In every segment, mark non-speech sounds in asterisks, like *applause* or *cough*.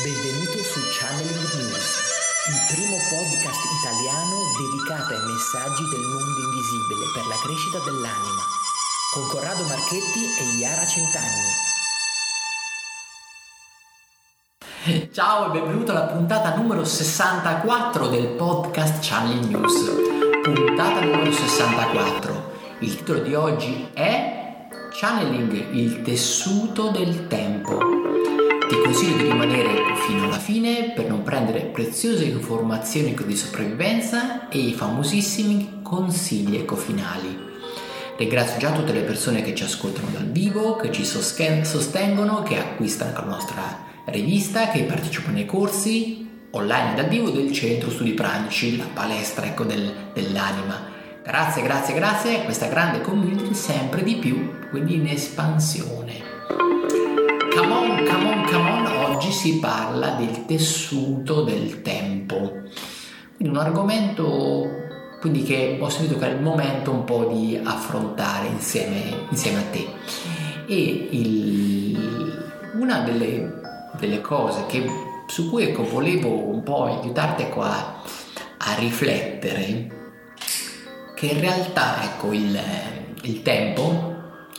Benvenuto su Channeling News, il primo podcast italiano dedicato ai messaggi del mondo invisibile per la crescita dell'anima, con Corrado Marchetti e Iara Centanni. Ciao e benvenuto alla puntata numero 64 del podcast Channeling News. Puntata numero 64. Il titolo di oggi è Channeling, il tessuto del tempo. Ti consiglio di rimanere fino alla fine per non prendere preziose informazioni di sopravvivenza e i famosissimi consigli ecofinali. Ringrazio già tutte le persone che ci ascoltano dal vivo, che ci sostengono, che acquistano la nostra rivista, che partecipano ai corsi online dal vivo del centro studi pranici, la palestra ecco, del, dell'anima. Grazie, grazie, grazie a questa grande community sempre di più, quindi in espansione. Come on, come on, come on, oggi si parla del tessuto del tempo. Quindi un argomento quindi che ho sentito che è il momento un po' di affrontare insieme, insieme a te. E il, una delle delle cose che, su cui ecco, volevo un po' aiutarti qua a riflettere che in realtà ecco, il, il tempo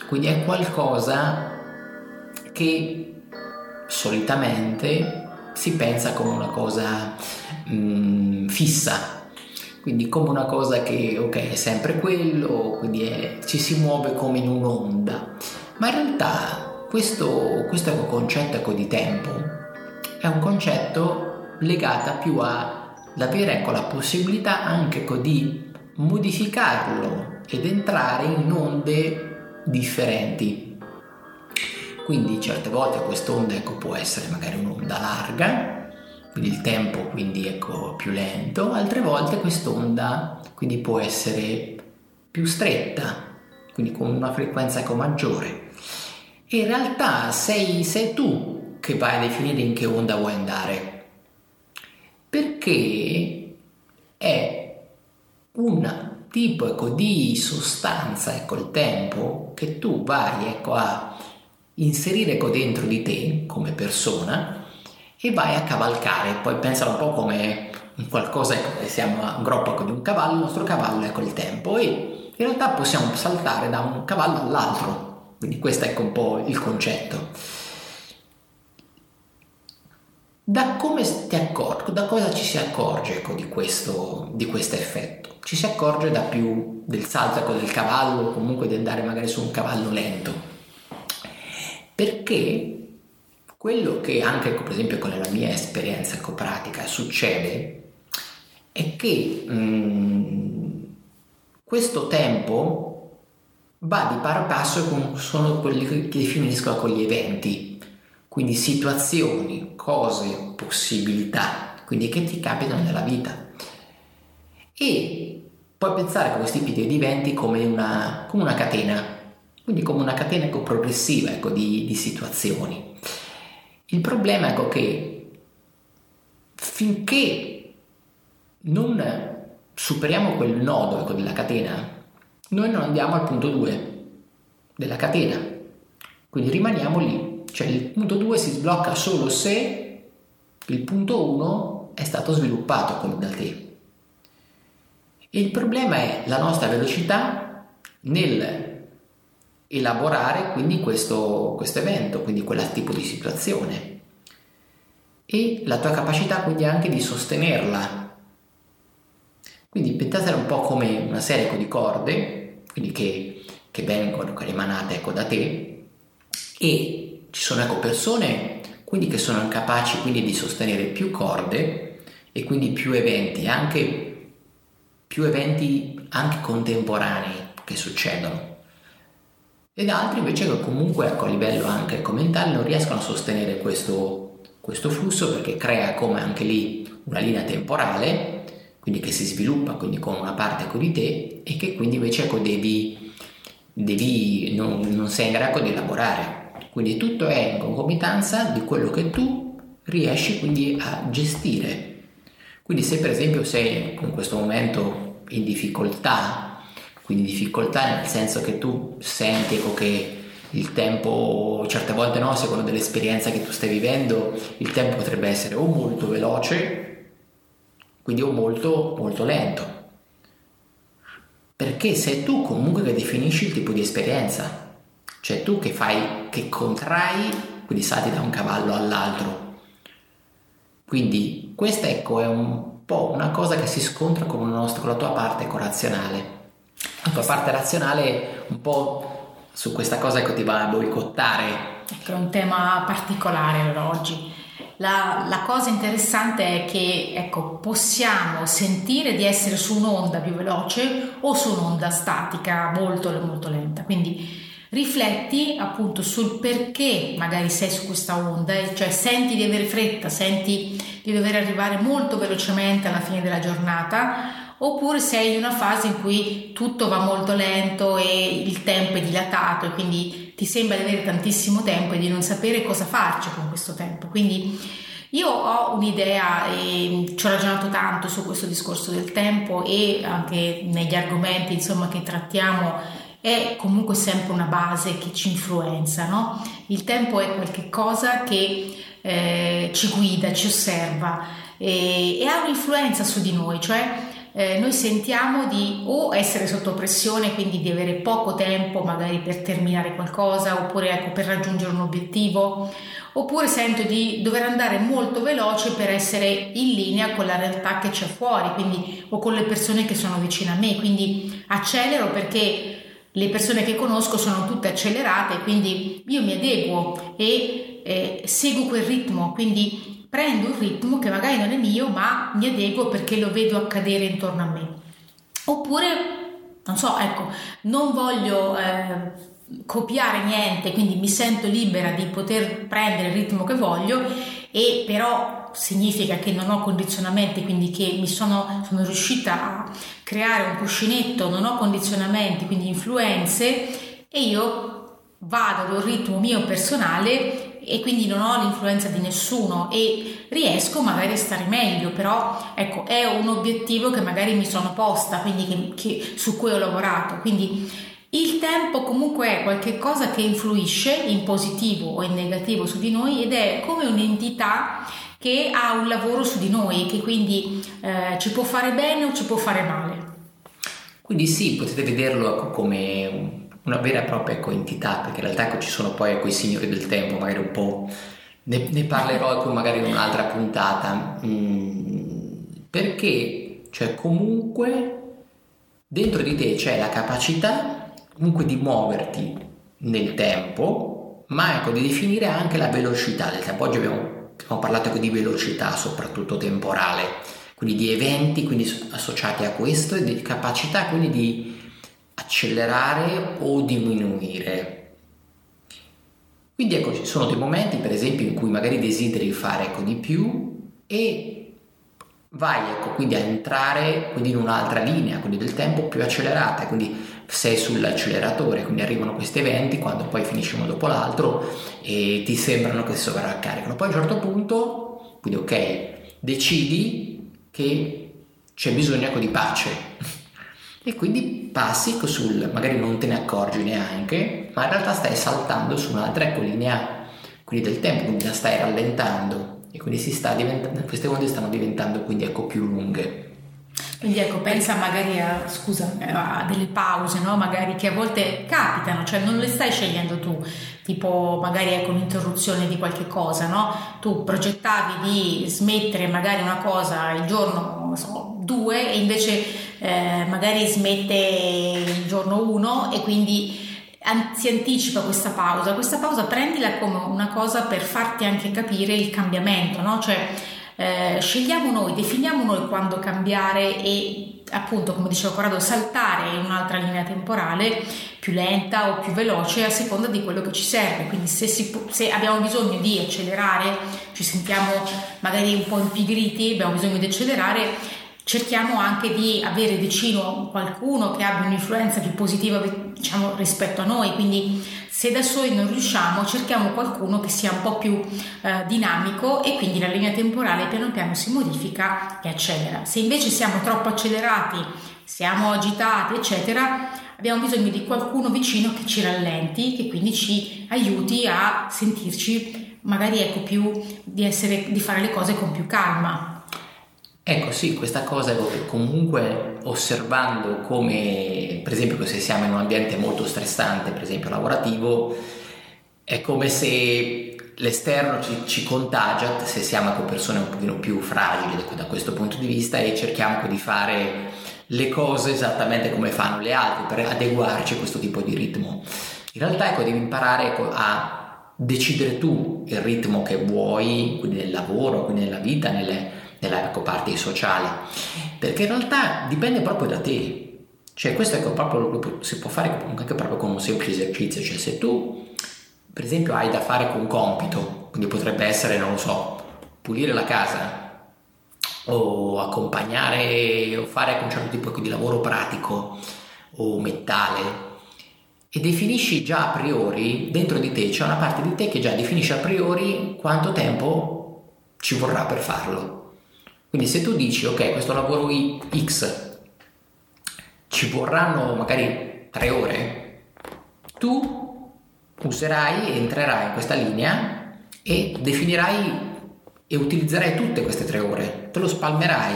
quindi è qualcosa che solitamente si pensa come una cosa mm, fissa. Quindi come una cosa che ok è sempre quello quindi è, ci si muove come in un'onda. Ma in realtà questo, questo concetto ecco, di tempo. È un concetto legato più all'avere ecco, la possibilità anche ecco, di modificarlo ed entrare in onde differenti. Quindi certe volte quest'onda ecco, può essere magari un'onda larga, quindi il tempo quindi ecco, più lento, altre volte quest'onda quindi può essere più stretta, quindi con una frequenza ecco, maggiore in realtà sei, sei tu che vai a definire in che onda vuoi andare. Perché è un tipo ecco, di sostanza, ecco, il tempo, che tu vai ecco, a inserire ecco, dentro di te come persona e vai a cavalcare. Poi pensalo un po' come qualcosa, ecco, siamo a un groppo ecco, di un cavallo, il nostro cavallo è ecco, il tempo e in realtà possiamo saltare da un cavallo all'altro quindi questo è un po' il concetto. Da come ti accorgi, da cosa ci si accorge ecco, di, questo, di questo effetto? Ci si accorge da più del salto ecco, del cavallo comunque di andare magari su un cavallo lento. Perché quello che anche per esempio con la mia esperienza ecco, pratica succede è che mh, mm, questo tempo va di pari passo con sono quelli che definiscono con gli eventi, quindi situazioni, cose, possibilità, quindi che ti capitano nella vita. E puoi pensare a questi tipi di eventi come una, come una catena, quindi come una catena ecco, progressiva ecco, di, di, situazioni. Il problema è ecco, che finché non superiamo quel nodo ecco, della catena, noi non andiamo al punto 2 della catena, quindi rimaniamo lì, cioè il punto 2 si sblocca solo se il punto 1 è stato sviluppato come da te. il problema è la nostra velocità nel elaborare quindi questo, questo evento, quindi quel tipo di situazione. E la tua capacità quindi anche di sostenerla. Quindi pensatela un po' come una serie di corde, quindi che, che vengono che emanate ecco, da te. E ci sono ecco, persone quindi che sono capaci quindi di sostenere più corde e quindi più eventi, anche più eventi anche contemporanei che succedono. Ed altri invece che comunque ecco, a livello anche mentale non riescono a sostenere questo, questo flusso perché crea come anche lì una linea temporale quindi che si sviluppa quindi con una parte ecco di te e che quindi invece ecco devi, devi non, non sei in grado di elaborare. Quindi tutto è in concomitanza di quello che tu riesci quindi a gestire. Quindi se per esempio sei in questo momento in difficoltà, quindi difficoltà nel senso che tu senti ecco, che il tempo, certe volte no, secondo dell'esperienza che tu stai vivendo, il tempo potrebbe essere o molto veloce, quindi o molto, molto lento. Perché sei tu comunque che definisci il tipo di esperienza, cioè tu che fai, che contrai, quindi salti da un cavallo all'altro. Quindi questa ecco è un po' una cosa che si scontra con, nostro, con la tua parte razionale. La tua parte razionale un po' su questa cosa che ti va a boicottare. Ecco, è un tema particolare oggi. La, la, cosa interessante è che ecco, possiamo sentire di essere su un'onda più veloce o su un'onda statica molto, molto lenta. Quindi rifletti appunto sul perché magari sei su questa onda, cioè senti di avere fretta, senti di dover arrivare molto velocemente alla fine della giornata oppure sei in una fase in cui tutto va molto lento e il tempo è dilatato e quindi ti sembra di avere tantissimo tempo e di non sapere cosa farci con questo tempo. Quindi io ho un'idea e ci ho ragionato tanto su questo discorso del tempo e anche negli argomenti insomma, che trattiamo è comunque sempre una base che ci influenza, no? Il tempo è qualcosa che eh, ci guida, ci osserva e, e ha un'influenza su di noi, cioè eh, noi sentiamo di o essere sotto pressione, quindi di avere poco tempo magari per terminare qualcosa oppure ecco, per raggiungere un obiettivo, oppure sento di dover andare molto veloce per essere in linea con la realtà che c'è fuori, quindi o con le persone che sono vicine a me, quindi accelero perché le persone che conosco sono tutte accelerate, quindi io mi adeguo e eh, seguo quel ritmo, quindi prendo un ritmo che magari non è mio, ma mi adeguo perché lo vedo accadere intorno a me. Oppure, non so, ecco, non voglio eh, copiare niente, quindi mi sento libera di poter prendere il ritmo che voglio e però significa che non ho condizionamenti, quindi che mi sono, sono riuscita a creare un cuscinetto, non ho condizionamenti, quindi influenze e io vado ad un ritmo mio personale e quindi non ho l'influenza di nessuno e riesco magari a stare meglio, però ecco, è un obiettivo che magari mi sono posta, quindi che, che, su cui ho lavorato. Quindi il tempo comunque è qualcosa che influisce in positivo o in negativo su di noi ed è come un'entità che ha un lavoro su di noi, che quindi eh, ci può fare bene o ci può fare male. Quindi sì, potete vederlo come una vera e propria ecco, entità, perché in realtà ecco, ci sono poi ecco, i signori del tempo, magari un po', ne, ne parlerò ecco, magari in un'altra puntata, mm, perché cioè, comunque dentro di te c'è la capacità comunque di muoverti nel tempo, ma ecco di definire anche la velocità del tempo. Oggi abbiamo, abbiamo parlato ecco, di velocità, soprattutto temporale, quindi di eventi quindi associati a questo e di capacità quindi di accelerare o diminuire. Quindi ecco, ci sono dei momenti, per esempio, in cui magari desideri fare ecco, di più e vai ecco, quindi a entrare quindi in un'altra linea, quindi del tempo più accelerata, quindi sei sull'acceleratore, quindi arrivano questi eventi quando poi finisce uno dopo l'altro e ti sembrano che si sovraccaricano. Poi a un certo punto, quindi ok, decidi che c'è bisogno ecco, di pace e quindi passi sul, magari non te ne accorgi neanche, ma in realtà stai saltando su un'altra ecco, linea quindi del tempo, quindi la stai rallentando e quindi queste onde stanno diventando quindi ecco più lunghe. Quindi ecco, pensa magari a, scusa, a delle pause, no? Magari che a volte capitano, cioè non le stai scegliendo tu, tipo magari ecco un'interruzione di qualche cosa, no? Tu progettavi di smettere magari una cosa il giorno, so, due e invece eh, magari smette il giorno uno e quindi si anticipa questa pausa. Questa pausa prendila come una cosa per farti anche capire il cambiamento, no? Cioè eh, scegliamo noi, definiamo noi quando cambiare e appunto, come diceva Corrado, saltare un'altra linea temporale più lenta o più veloce a seconda di quello che ci serve. Quindi se, si, se abbiamo bisogno di accelerare, ci sentiamo magari un po' impigriti, abbiamo bisogno di accelerare, cerchiamo anche di avere vicino qualcuno che abbia un'influenza più positiva diciamo, rispetto a noi, quindi se da soli non riusciamo cerchiamo qualcuno che sia un po' più eh, dinamico e quindi la linea temporale piano piano si modifica e accelera. Se invece siamo troppo accelerati, siamo agitati eccetera, abbiamo bisogno di qualcuno vicino che ci rallenti, che quindi ci aiuti a sentirci magari ecco più di, essere, di fare le cose con più calma. Ecco sì, questa cosa comunque osservando come, per esempio, se siamo in un ambiente molto stressante, per esempio lavorativo, è come se l'esterno ci, ci contagia se siamo con persone un pochino più fragili da questo punto di vista e cerchiamo di fare le cose esattamente come fanno le altre per adeguarci a questo tipo di ritmo. In realtà ecco, devi imparare ecco, a decidere tu il ritmo che vuoi, quindi nel lavoro, quindi nella vita, nelle, nella parte sociale, perché in realtà dipende proprio da te. Cioè questo ecco, proprio, si può fare anche proprio con un semplice esercizio, cioè se tu per esempio hai da fare con un compito, quindi potrebbe essere, non lo so, pulire la casa o accompagnare o fare un certo tipo di lavoro pratico o mentale e definisci già a priori, dentro di te c'è una parte di te che già definisce a priori quanto tempo ci vorrà per farlo. Quindi se tu dici, ok, questo lavoro X ci vorranno magari tre ore, tu userai entrerai in questa linea e definirai e utilizzerai tutte queste tre ore, te lo spalmerai,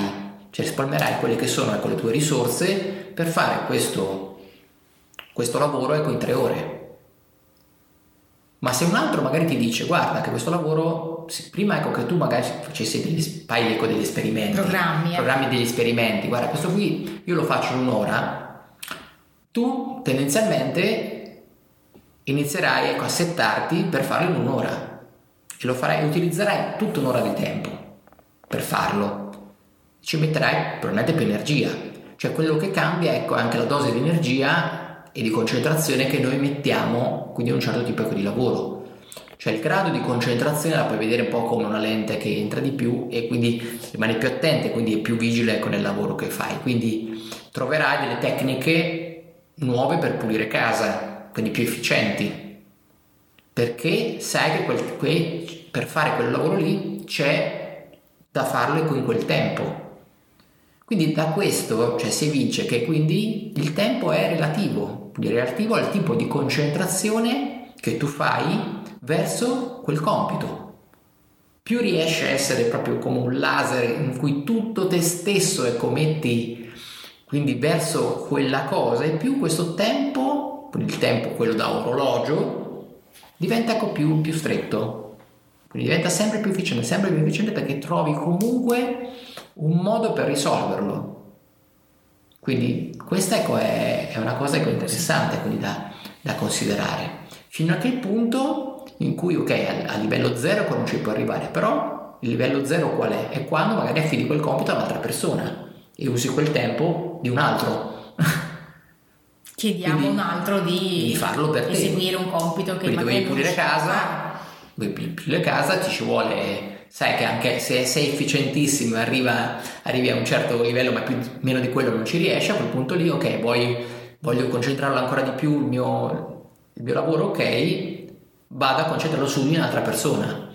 cioè spalmerai quelle che sono ecco, le tue risorse per fare questo, questo lavoro ecco, in tre ore. Ma se un altro magari ti dice guarda che questo lavoro, prima ecco che tu magari facessi degli, fai ecco degli esperimenti, programmi, eh. programmi degli esperimenti, guarda questo qui io lo faccio in un'ora, tu tendenzialmente inizierai ecco, a settarti per farlo in un'ora. E lo farai, utilizzerai tutta un'ora di tempo per farlo, ci metterai probabilmente più energia, cioè quello che cambia ecco anche la dose di energia e di concentrazione che noi mettiamo quindi un certo tipo di lavoro. Cioè il grado di concentrazione la puoi vedere un po' come una lente che entra di più e quindi rimane più attenta e quindi è più vigile con il lavoro che fai. Quindi troverai delle tecniche nuove per pulire casa, quindi più efficienti. Perché sai che quel, que, per fare quel lavoro lì c'è da farlo in quel tempo. Quindi da questo cioè, si evince che quindi il tempo è relativo, quindi relativo al tipo di concentrazione che tu fai verso quel compito. Più riesci a essere proprio come un laser in cui tutto te stesso e commetti quindi verso quella cosa e più questo tempo, il tempo quello da orologio, diventa più, più stretto. Quindi diventa sempre più efficiente, sempre più efficiente perché trovi comunque un modo per risolverlo. Quindi questa ecco, è, è, una cosa ecco, interessante da, da, considerare. Fino a che punto in cui, ok, a, livello zero non ci può arrivare, però il livello zero qual è? È quando magari affidi quel compito a un'altra persona e usi quel tempo di un altro. *laughs* Chiediamo a un altro di, di, farlo per eseguire un compito che Quindi magari devi pulire casa, devi pulire casa, ti ci vuole sai che anche se sei efficientissimo e arriva, arrivi a un certo livello ma più, meno di quello non ci riesci, a quel punto lì ok, vuoi, voglio concentrarlo ancora di più il mio, il mio lavoro, ok, vado a concentrarlo su di un'altra persona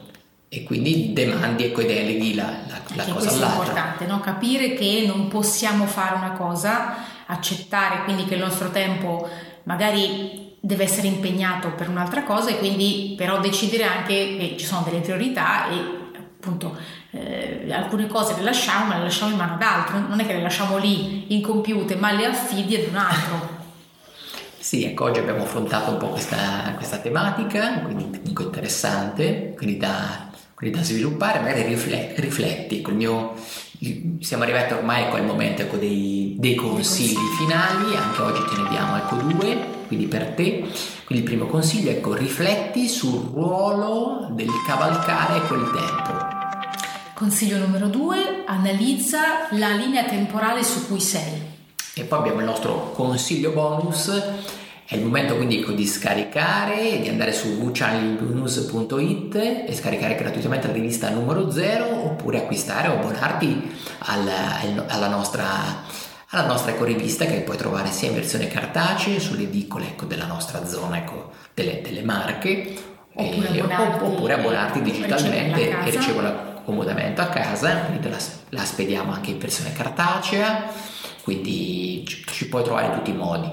e quindi demandi ecco, e deleghi la, la, la cosa all'altra. è importante, no? capire che non possiamo fare una cosa, accettare quindi che il nostro tempo magari deve essere impegnato per un'altra cosa e quindi però decidere anche che ci sono delle priorità e appunto eh, alcune cose le lasciamo ma le lasciamo in mano ad altro, non è che le lasciamo lì incompiute ma le affidi ad un altro. Sì, ecco, oggi abbiamo affrontato un po' questa, questa tematica, quindi comunque interessante, quindi da, quindi da sviluppare, magari rifletti, rifletti ecco, mio, siamo arrivati ormai ecco, al momento ecco, dei, dei, consigli finali, anche oggi te ne diamo ecco, due, quindi per te. Quindi il primo consiglio è ecco, rifletti sul ruolo del cavalcare quel tempo. Consiglio numero due, analizza la linea temporale su cui sei. E poi abbiamo il nostro consiglio bonus, è il momento quindi ecco, di scaricare, di andare su wchannelnews.it e scaricare gratuitamente la rivista numero 0 oppure acquistare o abbonarti alla, alla nostra, alla nostra ecco, rivista che puoi trovare sia in versione cartacea sulle edicole ecco, della nostra zona ecco, delle, delle marche. Oppure, e, abbonarti, oppure abbonarti digitalmente e riceverla comodamente a casa, quindi la, la spediamo anche in versione cartacea, quindi ci, puoi trovare in tutti i modi.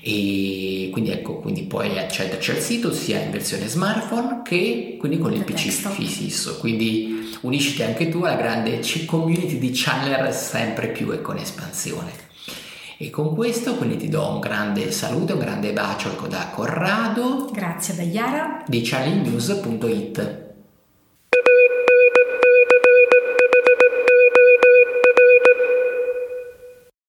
e quindi ecco, quindi puoi accederci al sito sia in versione smartphone che quindi con il PC desktop. fisso, quindi unisciti anche tu alla grande community di channeler sempre più e con espansione. E con questo quindi ti do un grande saluto, un grande bacio da Corrado Grazie da Yara. di channelnews.it.